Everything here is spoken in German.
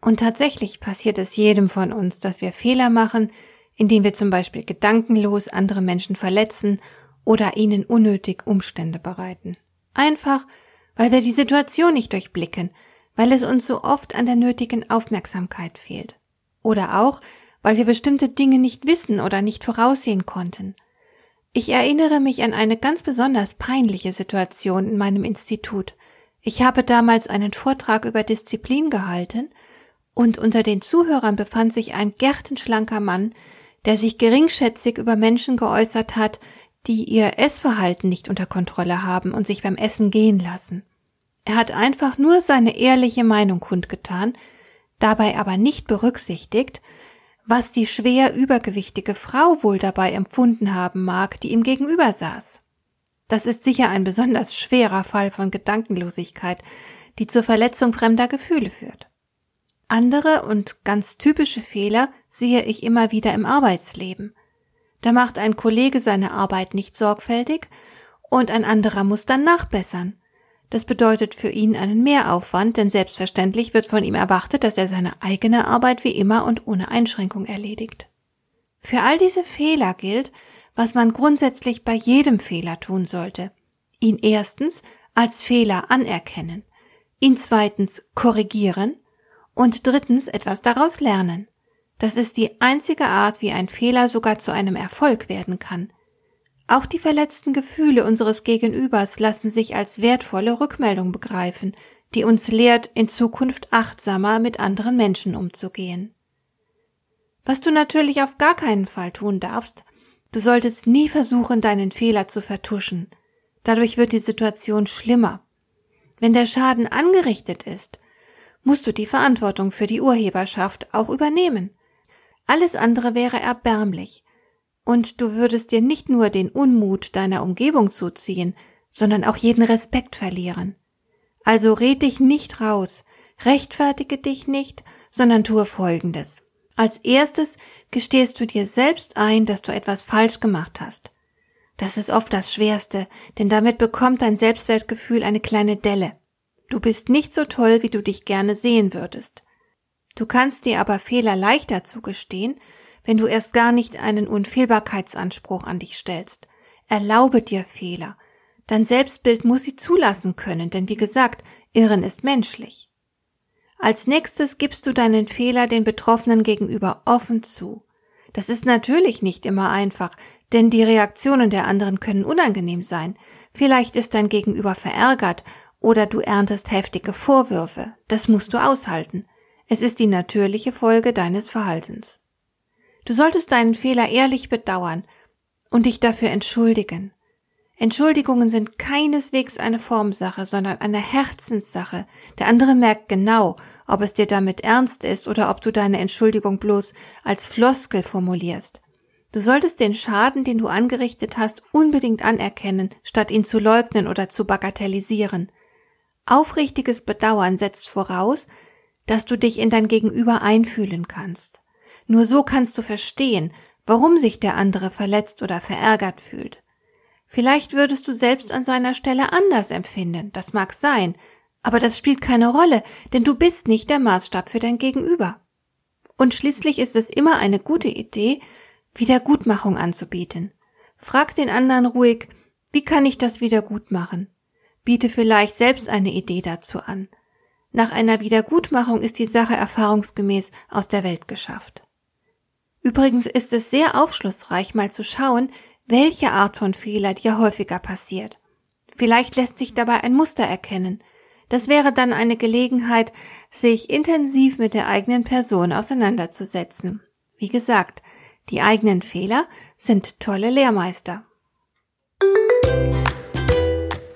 Und tatsächlich passiert es jedem von uns, dass wir Fehler machen, indem wir zum Beispiel gedankenlos andere Menschen verletzen oder ihnen unnötig Umstände bereiten. Einfach, weil wir die Situation nicht durchblicken, weil es uns so oft an der nötigen Aufmerksamkeit fehlt. Oder auch, weil wir bestimmte Dinge nicht wissen oder nicht voraussehen konnten. Ich erinnere mich an eine ganz besonders peinliche Situation in meinem Institut. Ich habe damals einen Vortrag über Disziplin gehalten und unter den Zuhörern befand sich ein gärtenschlanker Mann, der sich geringschätzig über Menschen geäußert hat, die ihr Essverhalten nicht unter Kontrolle haben und sich beim Essen gehen lassen. Er hat einfach nur seine ehrliche Meinung kundgetan, dabei aber nicht berücksichtigt, was die schwer übergewichtige Frau wohl dabei empfunden haben mag, die ihm gegenüber saß. Das ist sicher ein besonders schwerer Fall von Gedankenlosigkeit, die zur Verletzung fremder Gefühle führt. Andere und ganz typische Fehler sehe ich immer wieder im Arbeitsleben. Da macht ein Kollege seine Arbeit nicht sorgfältig und ein anderer muss dann nachbessern. Das bedeutet für ihn einen Mehraufwand, denn selbstverständlich wird von ihm erwartet, dass er seine eigene Arbeit wie immer und ohne Einschränkung erledigt. Für all diese Fehler gilt, was man grundsätzlich bei jedem Fehler tun sollte. Ihn erstens als Fehler anerkennen, ihn zweitens korrigieren und drittens etwas daraus lernen. Das ist die einzige Art, wie ein Fehler sogar zu einem Erfolg werden kann. Auch die verletzten Gefühle unseres Gegenübers lassen sich als wertvolle Rückmeldung begreifen, die uns lehrt, in Zukunft achtsamer mit anderen Menschen umzugehen. Was du natürlich auf gar keinen Fall tun darfst, Du solltest nie versuchen, deinen Fehler zu vertuschen. Dadurch wird die Situation schlimmer. Wenn der Schaden angerichtet ist, musst du die Verantwortung für die Urheberschaft auch übernehmen. Alles andere wäre erbärmlich. Und du würdest dir nicht nur den Unmut deiner Umgebung zuziehen, sondern auch jeden Respekt verlieren. Also red dich nicht raus, rechtfertige dich nicht, sondern tue Folgendes. Als erstes gestehst du dir selbst ein, dass du etwas falsch gemacht hast. Das ist oft das Schwerste, denn damit bekommt dein Selbstwertgefühl eine kleine Delle. Du bist nicht so toll, wie du dich gerne sehen würdest. Du kannst dir aber Fehler leichter zugestehen, wenn du erst gar nicht einen Unfehlbarkeitsanspruch an dich stellst. Erlaube dir Fehler. Dein Selbstbild muss sie zulassen können, denn wie gesagt, Irren ist menschlich. Als nächstes gibst du deinen Fehler den Betroffenen gegenüber offen zu. Das ist natürlich nicht immer einfach, denn die Reaktionen der anderen können unangenehm sein. Vielleicht ist dein Gegenüber verärgert oder du erntest heftige Vorwürfe. Das musst du aushalten. Es ist die natürliche Folge deines Verhaltens. Du solltest deinen Fehler ehrlich bedauern und dich dafür entschuldigen. Entschuldigungen sind keineswegs eine Formsache, sondern eine Herzenssache. Der andere merkt genau, ob es dir damit ernst ist oder ob du deine Entschuldigung bloß als Floskel formulierst. Du solltest den Schaden, den du angerichtet hast, unbedingt anerkennen, statt ihn zu leugnen oder zu bagatellisieren. Aufrichtiges Bedauern setzt voraus, dass du dich in dein Gegenüber einfühlen kannst. Nur so kannst du verstehen, warum sich der andere verletzt oder verärgert fühlt. Vielleicht würdest du selbst an seiner Stelle anders empfinden, das mag sein, aber das spielt keine Rolle, denn du bist nicht der Maßstab für dein Gegenüber. Und schließlich ist es immer eine gute Idee, Wiedergutmachung anzubieten. Frag den anderen ruhig, wie kann ich das wieder gut machen? Biete vielleicht selbst eine Idee dazu an. Nach einer Wiedergutmachung ist die Sache erfahrungsgemäß aus der Welt geschafft. Übrigens ist es sehr aufschlussreich, mal zu schauen, welche Art von Fehler dir häufiger passiert. Vielleicht lässt sich dabei ein Muster erkennen. Das wäre dann eine Gelegenheit, sich intensiv mit der eigenen Person auseinanderzusetzen. Wie gesagt, die eigenen Fehler sind tolle Lehrmeister.